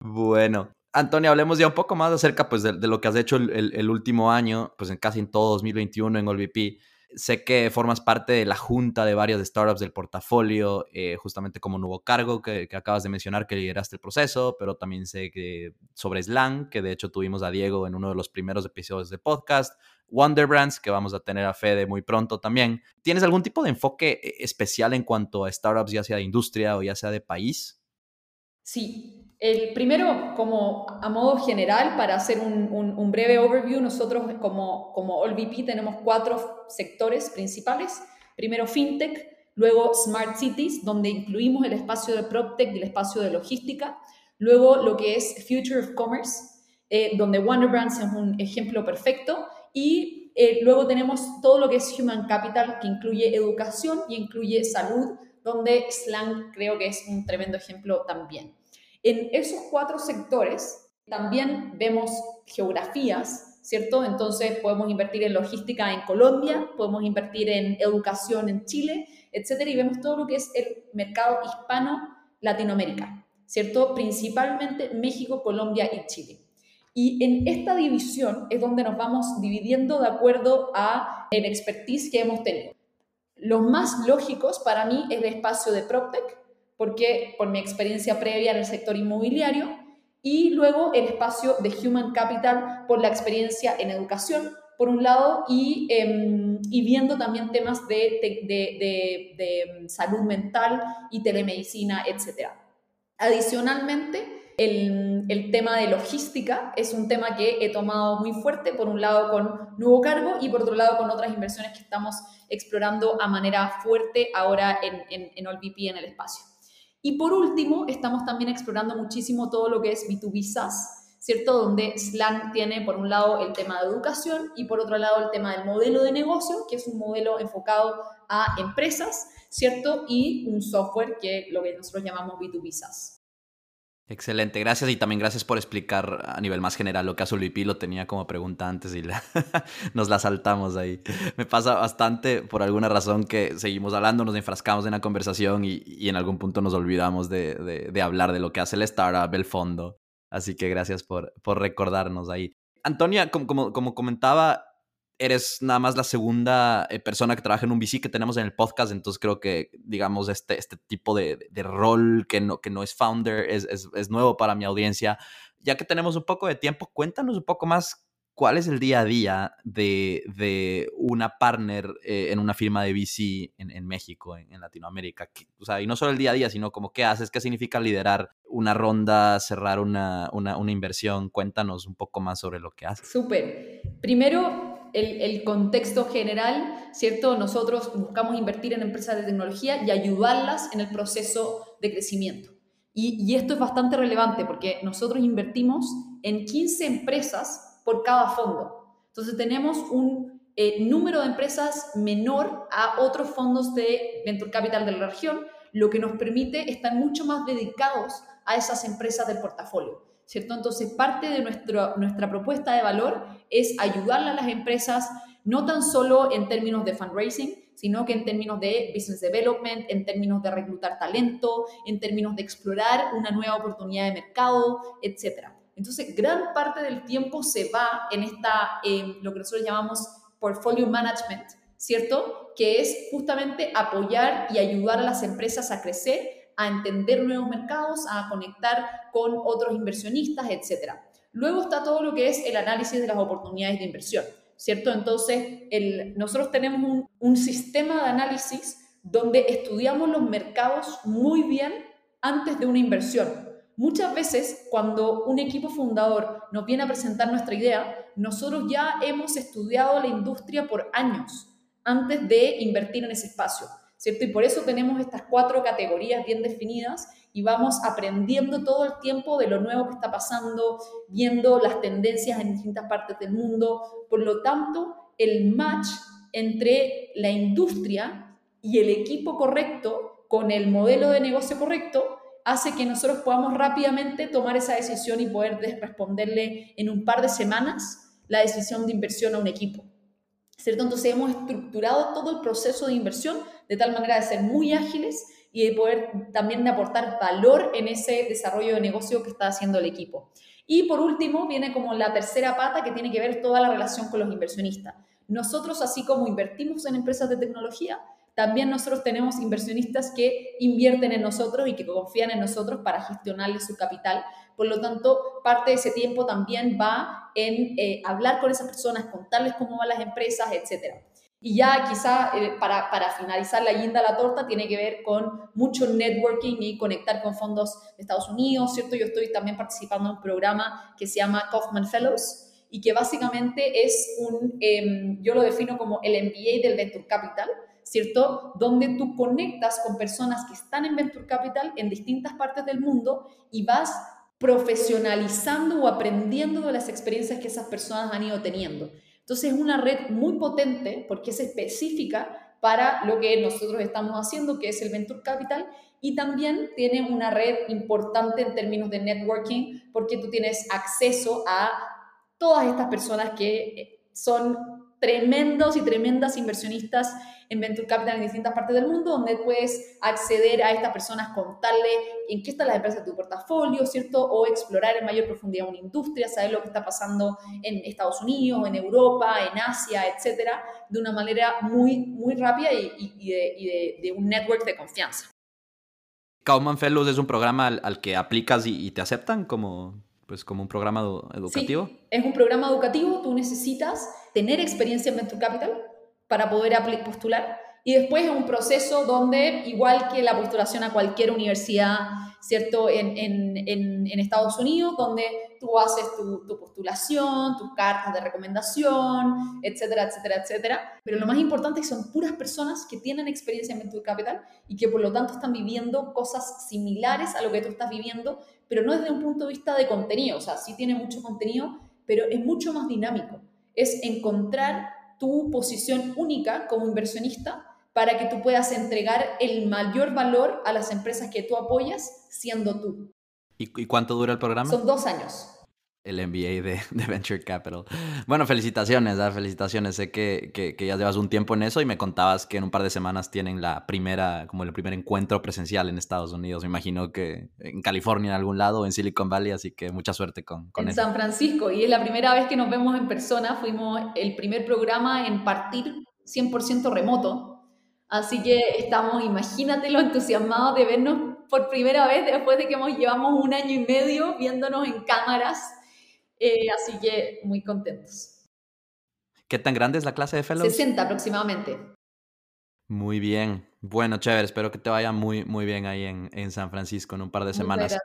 Bueno, Antonio, hablemos ya un poco más acerca pues, de, lo que has hecho el, el, último año, pues en casi en todo 2021 en OLVP. Sé que formas parte de la junta de varias startups del portafolio, eh, justamente como nuevo cargo que, que, acabas de mencionar que lideraste el proceso, pero también sé que sobre Slang, que de hecho tuvimos a Diego en uno de los primeros episodios de podcast, Wonder Brands, que vamos a tener a Fede muy pronto también. ¿Tienes algún tipo de enfoque eh, especial en cuanto a startups, ya sea de industria o ya sea de país? Sí. El primero, como a modo general, para hacer un, breve overview, nosotros como, como AllVP tenemos cuatro sectores principales. Primero, FinTech, luego Smart Cities, donde incluimos el espacio de PropTech y el espacio de logística. Luego, lo que es Future of Commerce, eh, donde Wonder Brands es un ejemplo perfecto. Y eh, luego tenemos todo lo que es Human Capital, que incluye educación y incluye salud, donde Slang creo que es un tremendo ejemplo también. En esos cuatro sectores también vemos geografías, ¿cierto? Entonces podemos invertir en logística en Colombia, podemos invertir en educación en Chile, etcétera, y vemos todo lo que es el mercado hispano Latinoamérica, ¿cierto? Principalmente México, Colombia y Chile. Y en esta división es donde nos vamos dividiendo de acuerdo a el expertise que hemos tenido. Los más lógicos para mí es el espacio de PropTech, porque por mi experiencia previa en el sector inmobiliario, y luego el espacio de Human Capital por la experiencia en educación, por un lado, y, em, y viendo también temas de, de, de salud mental y telemedicina, etc. Adicionalmente, el, el, tema de logística es un tema que he tomado muy fuerte, por un lado con nuevo cargo y por otro lado con otras inversiones que estamos explorando a manera fuerte ahora en, en, en en el espacio. Y por último, estamos también explorando muchísimo todo lo que es B2B SaaS, ¿cierto? Donde Slang tiene por un lado el tema de educación y por otro lado el tema del modelo de negocio, que es un modelo enfocado a empresas, ¿cierto? Y un software que lo que nosotros llamamos B2B SaaS. Excelente, gracias y también gracias por explicar a nivel más general lo que hace VP, lo tenía como pregunta antes y [LAUGHS] nos la saltamos ahí. Me pasa bastante por alguna razón que seguimos hablando, nos enfrascamos en la conversación y, en algún punto nos olvidamos de, hablar de lo que hace el startup, el fondo. Así que gracias por, por recordarnos ahí. Antonia, como, como, como comentaba, eres nada más la segunda eh, persona que trabaja en un VC que tenemos en el podcast, entonces creo que, digamos, este, este tipo de, rol que no, que no es founder es, es, nuevo para mi audiencia. Ya que tenemos un poco de tiempo, cuéntanos un poco más cuál es el día a día de, de una partner eh, en una firma de VC en, en México, en, en Latinoamérica. O sea, y no solo el día a día, sino como qué haces, qué significa liderar una ronda, cerrar una, una, una inversión. Cuéntanos un poco más sobre lo que haces. Súper. Primero, el, contexto general, ¿cierto? Nosotros buscamos invertir en empresas de tecnología y ayudarlas en el proceso de crecimiento. Y, esto es bastante relevante porque nosotros invertimos en 15 empresas por cada fondo. Entonces tenemos un eh, número de empresas menor a otros fondos de Venture Capital de la región, lo que nos permite estar mucho más dedicados a esas empresas del portafolio. ¿Cierto? Entonces, parte de nuestro, nuestra propuesta de valor es ayudarle a las empresas, no tan solo en términos de fundraising, sino que en términos de business development, en términos de reclutar talento, en términos de explorar una nueva oportunidad de mercado, etc. Entonces, gran parte del tiempo se va en esta, lo que nosotros llamamos portfolio management, ¿cierto? Que es justamente apoyar y ayudar a las empresas a crecer a entender nuevos mercados, a conectar con otros inversionistas, etc. Luego está todo lo que es el análisis de las oportunidades de inversión, ¿cierto? Entonces, nosotros tenemos un sistema de análisis donde estudiamos los mercados muy bien antes de una inversión. Muchas veces, cuando un equipo fundador nos viene a presentar nuestra idea, nosotros ya hemos estudiado la industria por años antes de invertir en ese espacio. ¿Cierto? Y por eso tenemos estas cuatro categorías bien definidas y vamos aprendiendo todo el tiempo de lo nuevo que está pasando, viendo las tendencias en distintas partes del mundo. Por lo tanto, el match entre la industria y el equipo correcto con el modelo de negocio correcto hace que nosotros podamos rápidamente tomar esa decisión y poder responderle en un par de semanas la decisión de inversión a un equipo. ¿Cierto? Entonces hemos estructurado todo el proceso de inversión de tal manera de ser muy ágiles y de poder también de aportar valor en ese desarrollo de negocio que está haciendo el equipo. Y por último, viene como la tercera pata que tiene que ver toda la relación con los inversionistas. Nosotros, así como invertimos en empresas de tecnología, también nosotros tenemos inversionistas que invierten en nosotros y que confían en nosotros para gestionarles su capital. Por lo tanto, parte de ese tiempo también va en eh, hablar con esas personas, contarles cómo van las empresas, etcétera. Y ya quizá eh, para, para, finalizar la guinda la torta tiene que ver con mucho networking y conectar con fondos de Estados Unidos, ¿cierto? Yo estoy también participando en un programa que se llama Kaufman Fellows y que básicamente es un, em, yo lo defino como el MBA del Venture Capital, ¿cierto? Donde tú conectas con personas que están en Venture Capital en distintas partes del mundo y vas profesionalizando o aprendiendo de las experiencias que esas personas han ido teniendo. Entonces es una red muy potente porque es específica para lo que nosotros estamos haciendo, que es el Venture Capital, y también tiene una red importante en términos de networking porque tú tienes acceso a todas estas personas que son tremendos y tremendas inversionistas en Venture Capital en distintas partes del mundo, donde puedes acceder a estas personas, contarle en qué están las empresas de tu portafolio, ¿cierto? O explorar en mayor profundidad una industria, saber lo que está pasando en Estados Unidos, en Europa, en Asia, etcétera, de una manera muy, muy rápida y, de, un network de confianza. Kauman Fellows es un programa al, que aplicas y, te aceptan como, pues, como un programa educativo. Sí, es un programa educativo, tú necesitas tener experiencia en Venture Capital, para poder postular. Y después es un proceso donde, igual que la postulación a cualquier universidad, ¿cierto? En, en, en, Estados Unidos, donde tú haces tu, tu, postulación, tus cartas de recomendación, etcétera, etcétera, etcétera. Pero lo más importante es que son puras personas que tienen experiencia en Venture Capital y que por lo tanto están viviendo cosas similares a lo que tú estás viviendo, pero no desde un punto de vista de contenido. O sea, sí tiene mucho contenido, pero es mucho más dinámico. Es encontrar tu posición única como inversionista para que tú puedas entregar el mayor valor a las empresas que tú apoyas siendo tú. ¿Y, cuánto dura el programa? Son dos años el MBA [LAUGHS] de, Venture Capital. Bueno, felicitaciones, ¿ah? felicitaciones. Sé que, que, ya llevas un tiempo en eso y me contabas que en un par de semanas tienen la primera, como el primer encuentro presencial en Estados Unidos. Me imagino que en California en algún lado en Silicon Valley, así que mucha suerte con, con en San Francisco y es la primera vez que nos vemos en persona. Fuimos el primer programa en partir 100% remoto. Así que estamos, imagínate lo entusiasmados de vernos por primera vez después de que hemos llevamos un año y medio viéndonos en cámaras eh, así que muy contentos. ¿Qué tan grande es la clase de fellows? 60 aproximadamente. Muy bien. Bueno, chévere. Espero que te vaya muy, muy bien ahí en, en San Francisco en un par de semanas.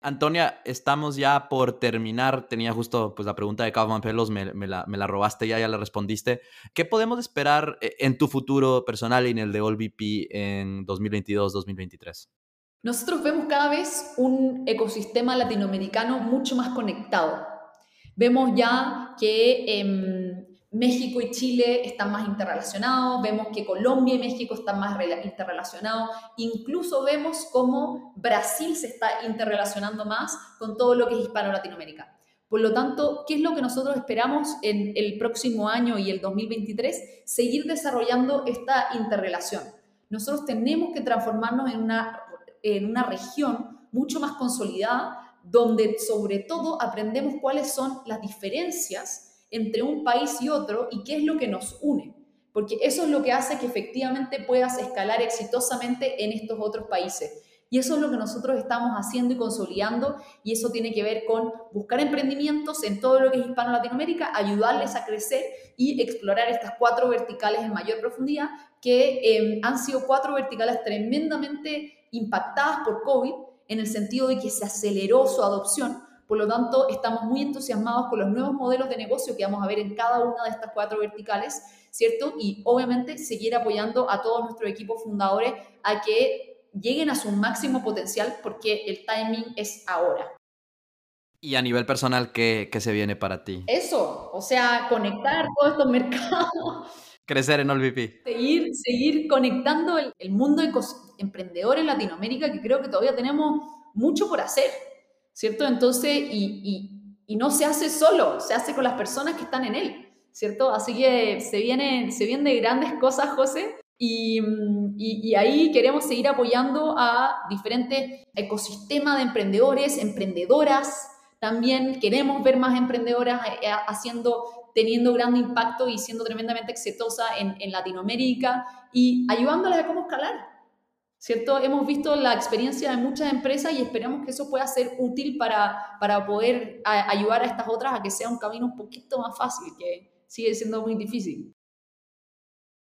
Antonia, estamos ya por terminar. Tenía justo pues, la pregunta de Kaufman Fellows, me, me, la, me, la, robaste ya, ya la respondiste. ¿Qué podemos esperar eh, en tu futuro personal y en el de AllVP en 2022-2023? Nosotros vemos cada vez un ecosistema latinoamericano mucho más conectado. Vemos ya que em, México y Chile están más interrelacionados, vemos que Colombia y México están más interrelacionados, incluso vemos cómo Brasil se está interrelacionando más con todo lo que es hispano-latinoamérica. Por lo tanto, ¿qué es lo que nosotros esperamos en el próximo año y el 2023? Seguir desarrollando esta interrelación. Nosotros tenemos que transformarnos en una, en una región mucho más consolidada, donde sobre todo aprendemos cuáles son las diferencias entre un país y otro y qué es lo que nos une. Porque eso es lo que hace que efectivamente puedas escalar exitosamente en estos otros países. Y eso es lo que nosotros estamos haciendo y consolidando y eso tiene que ver con buscar emprendimientos en todo lo que es Hispano-Latinoamérica, ayudarles a crecer y explorar estas cuatro verticales en mayor profundidad que em, han sido cuatro verticales tremendamente impactadas por COVID en el sentido de que se aceleró su adopción. Por lo tanto, estamos muy entusiasmados con los nuevos modelos de negocio que vamos a ver en cada una de estas cuatro verticales, ¿cierto? Y obviamente seguir apoyando a todos nuestros equipos fundadores a que lleguen a su máximo potencial porque el timing es ahora. Y a nivel personal, ¿qué, qué se viene para ti? Eso, o sea, conectar todos estos mercados. Crecer en OLVP. Seguir, seguir conectando el, el mundo emprendedor en Latinoamérica, que creo que todavía tenemos mucho por hacer, ¿cierto? Entonces, y, y, y no se hace solo, se hace con las personas que están en él, ¿cierto? Así que se vienen, se vienen de grandes cosas, José. Mm, y, ahí queremos seguir apoyando a diferentes ecosistemas de emprendedores, emprendedoras. También queremos ver más emprendedoras eh, eh, haciendo, teniendo gran impacto y siendo tremendamente exitosa en, en Latinoamérica y ayudándoles a cómo escalar. ¿Cierto? Hemos visto la experiencia de muchas empresas y esperamos que eso pueda ser útil para, para poder ayudar a estas otras a que sea un camino un poquito más fácil, que sigue siendo muy difícil.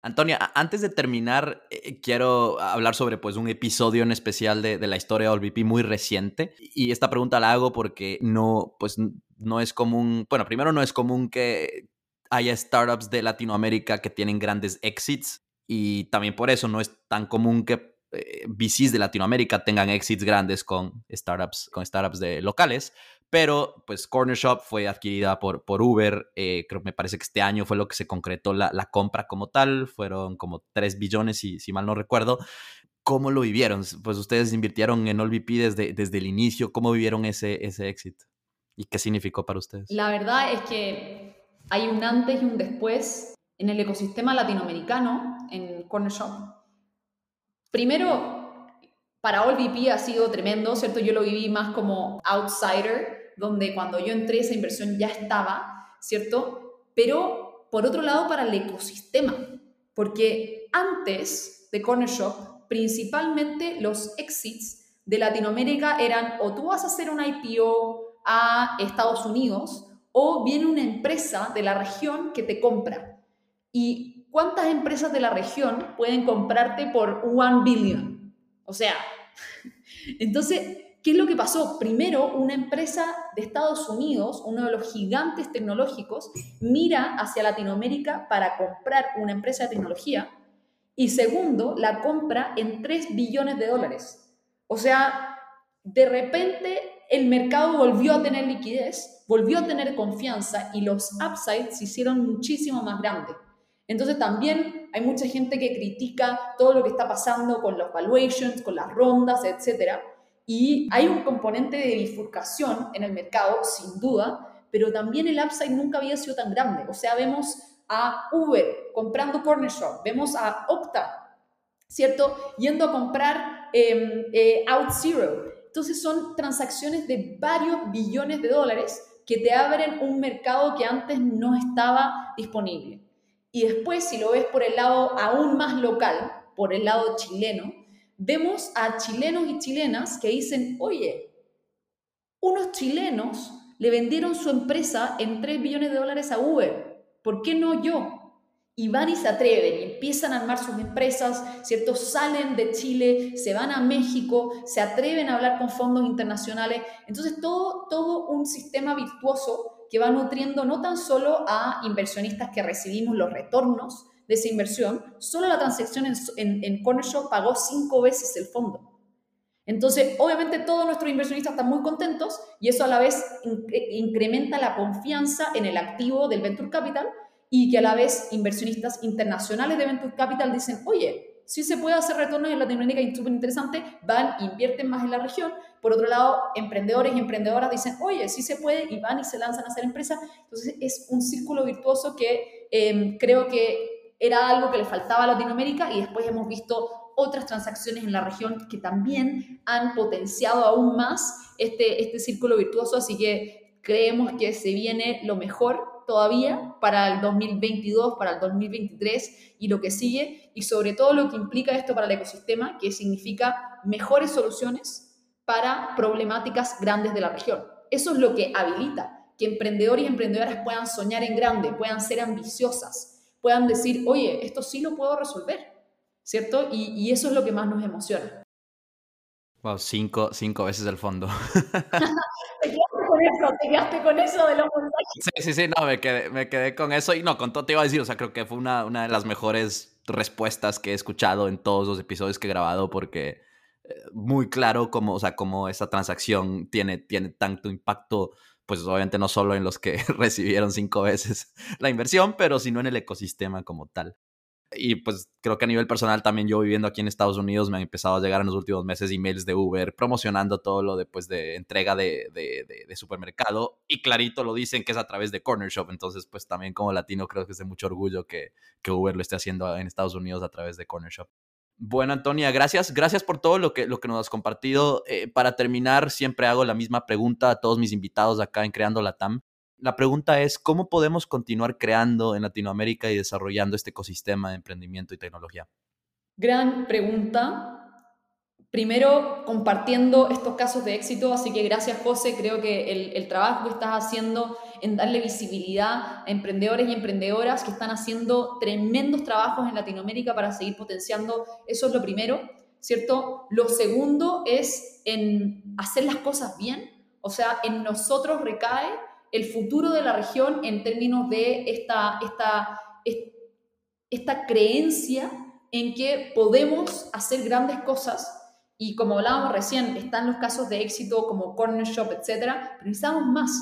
Antonia, antes de terminar, eh, quiero hablar sobre pues, un episodio en especial de, la historia de OLVP muy reciente. Y esta pregunta la hago porque no, pues, no es común, bueno, primero no es común que haya startups de Latinoamérica que tienen grandes exits y también por eso no es tan común que eh, VCs de Latinoamérica tengan exits grandes con startups, con startups de locales. Pero pues Corner Shop fue adquirida por, por Uber, eh, creo que me parece que este año fue lo que se concretó la, la compra como tal, fueron como 3 billones si, si mal no recuerdo. ¿Cómo lo vivieron? Pues ustedes invirtieron en OLVP desde, desde el inicio, ¿cómo vivieron ese, ese éxito? ¿Y qué significó para ustedes? La verdad es que hay un antes y un después en el ecosistema latinoamericano en Corner Shop. Primero, para OLVP ha sido tremendo, ¿cierto? Yo lo viví más como outsider, donde cuando yo entré esa inversión ya estaba, ¿cierto? Pero por otro lado, para el ecosistema, porque antes de Corner Shop, principalmente los exits de Latinoamérica eran o tú vas a hacer un IPO a Estados Unidos o viene una empresa de la región que te compra. ¿Y cuántas empresas de la región pueden comprarte por one billion? O sea, [LAUGHS] entonces ¿Qué es lo que pasó? Primero, una empresa de Estados Unidos, uno de los gigantes tecnológicos, mira hacia Latinoamérica para comprar una empresa de tecnología y segundo, la compra en 3 billones de dólares. O sea, de repente el mercado volvió a tener liquidez, volvió a tener confianza y los upsides se hicieron muchísimo más grandes. Entonces también hay mucha gente que critica todo lo que está pasando con los valuations, con las rondas, etcétera y hay un componente de bifurcación en el mercado, sin duda, pero también el upside nunca había sido tan grande. O sea, vemos a Uber comprando Corner Shop, vemos a Opta, ¿cierto? Yendo a comprar eh, eh, OutZero. Entonces son transacciones de varios billones de dólares que te abren un mercado que antes no estaba disponible. Y después, si lo ves por el lado aún más local, por el lado chileno, vemos a chilenos y chilenas que dicen, oye, unos chilenos le vendieron su empresa en 3 billones de dólares a Uber, ¿por qué no yo? Y van y se atreven y empiezan a armar sus empresas, ¿cierto? Salen de Chile, se van a México, se atreven a hablar con fondos internacionales. Entonces, todo, todo un sistema virtuoso que va nutriendo no tan solo a inversionistas que recibimos los retornos, de esa inversión, solo la transacción en, en, en Corner Shop pagó cinco veces el fondo. Entonces, obviamente todos nuestros inversionistas están muy contentos y eso a la vez incrementa la confianza en el activo del Venture Capital y que a la vez inversionistas internacionales de Venture Capital dicen, oye, si se puede hacer retornos en Latinoamérica y súper interesante, van, invierten más en la región. Por otro lado, emprendedores y emprendedoras dicen, oye, sí se puede y van y se lanzan a hacer empresas. Entonces es un círculo virtuoso que em, creo que era algo que le faltaba a Latinoamérica y después hemos visto otras transacciones en la región que también han potenciado aún más este, este círculo virtuoso. Así que creemos que se viene lo mejor todavía para el 2022, para el 2023 y lo que sigue, y sobre todo lo que implica esto para el ecosistema, que significa mejores soluciones para problemáticas grandes de la región. Eso es lo que habilita que emprendedores y emprendedoras puedan soñar en grande, puedan ser ambiciosas, puedan decir, oye, esto sí lo puedo resolver, ¿cierto? Y, y eso es lo que más nos emociona. Wow, cinco, cinco veces el fondo. [LAUGHS] con eso, te quedaste con eso de los Sí, sí, sí, no, me quedé, me quedé con eso y no, con todo te iba a decir, o sea, creo que fue una, una de las mejores respuestas que he escuchado en todos los episodios que he grabado porque eh, muy claro cómo, o sea, cómo esa transacción tiene, tiene tanto impacto, pues obviamente no solo en los que [LAUGHS] recibieron cinco veces la inversión, pero sino en el ecosistema como tal. Y pues creo que a nivel personal también yo viviendo aquí en Estados Unidos me han empezado a llegar en los últimos meses emails de Uber promocionando todo lo de, pues, de entrega de, de, supermercado y clarito lo dicen que es a través de Corner Shop. Entonces pues también como latino creo que es de mucho orgullo que, que Uber lo esté haciendo en Estados Unidos a través de Corner Shop. Bueno, Antonia, gracias. Gracias por todo lo que, lo que nos has compartido. Eh, para terminar, siempre hago la misma pregunta a todos mis invitados acá en Creando la TAM la pregunta es, ¿cómo podemos continuar creando en Latinoamérica y desarrollando este ecosistema de emprendimiento y tecnología? Gran pregunta. Primero, compartiendo estos casos de éxito, así que gracias José, creo que el, el, trabajo que estás haciendo en darle visibilidad a emprendedores y emprendedoras que están haciendo tremendos trabajos en Latinoamérica para seguir potenciando, eso es lo primero, ¿cierto? Lo segundo es en hacer las cosas bien, o sea, en nosotros recae el futuro de la región en términos de esta, esta, esta creencia en que podemos hacer grandes cosas y como hablábamos recién, están los casos de éxito como Corner Shop, etcétera, pero necesitamos más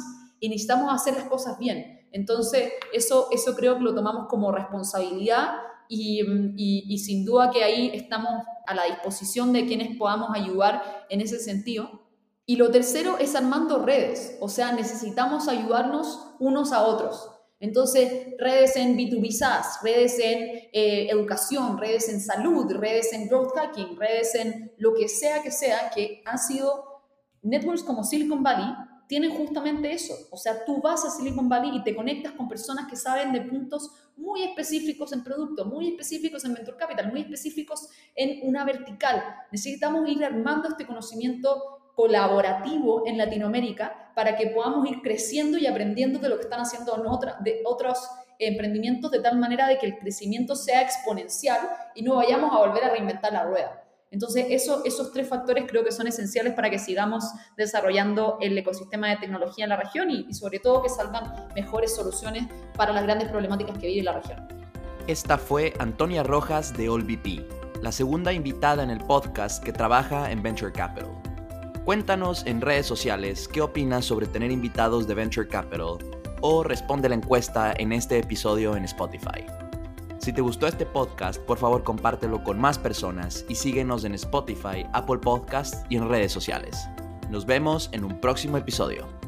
y necesitamos hacer las cosas bien. Entonces, eso, eso creo que lo tomamos como responsabilidad y, y, y sin duda que ahí estamos a la disposición de quienes podamos ayudar en ese sentido. Y lo tercero es armando redes, o sea, necesitamos ayudarnos unos a otros. Entonces, redes en B2B SaaS, redes en eh, educación, redes en salud, redes en growth hacking, redes en lo que sea que sea, que han sido networks como Silicon Valley, tienen justamente eso. O sea, tú vas a Silicon Valley y te conectas con personas que saben de puntos muy específicos en producto, muy específicos en venture capital, muy específicos en una vertical. Necesitamos ir armando este conocimiento colaborativo en Latinoamérica para que podamos ir creciendo y aprendiendo de lo que están haciendo de otros emprendimientos de tal manera de que el crecimiento sea exponencial y no vayamos a volver a reinventar la rueda. Entonces, eso, esos tres factores creo que son esenciales para que sigamos desarrollando el ecosistema de tecnología en la región y, y sobre todo que salgan mejores soluciones para las grandes problemáticas que vive la región. Esta fue Antonia Rojas de AllVP, la segunda invitada en el podcast que trabaja en Venture Capital. Cuéntanos en redes sociales qué opinas sobre tener invitados de Venture Capital o responde la encuesta en este episodio en Spotify. Si te gustó este podcast, por favor compártelo con más personas y síguenos en Spotify, Apple Podcasts y en redes sociales. Nos vemos en un próximo episodio.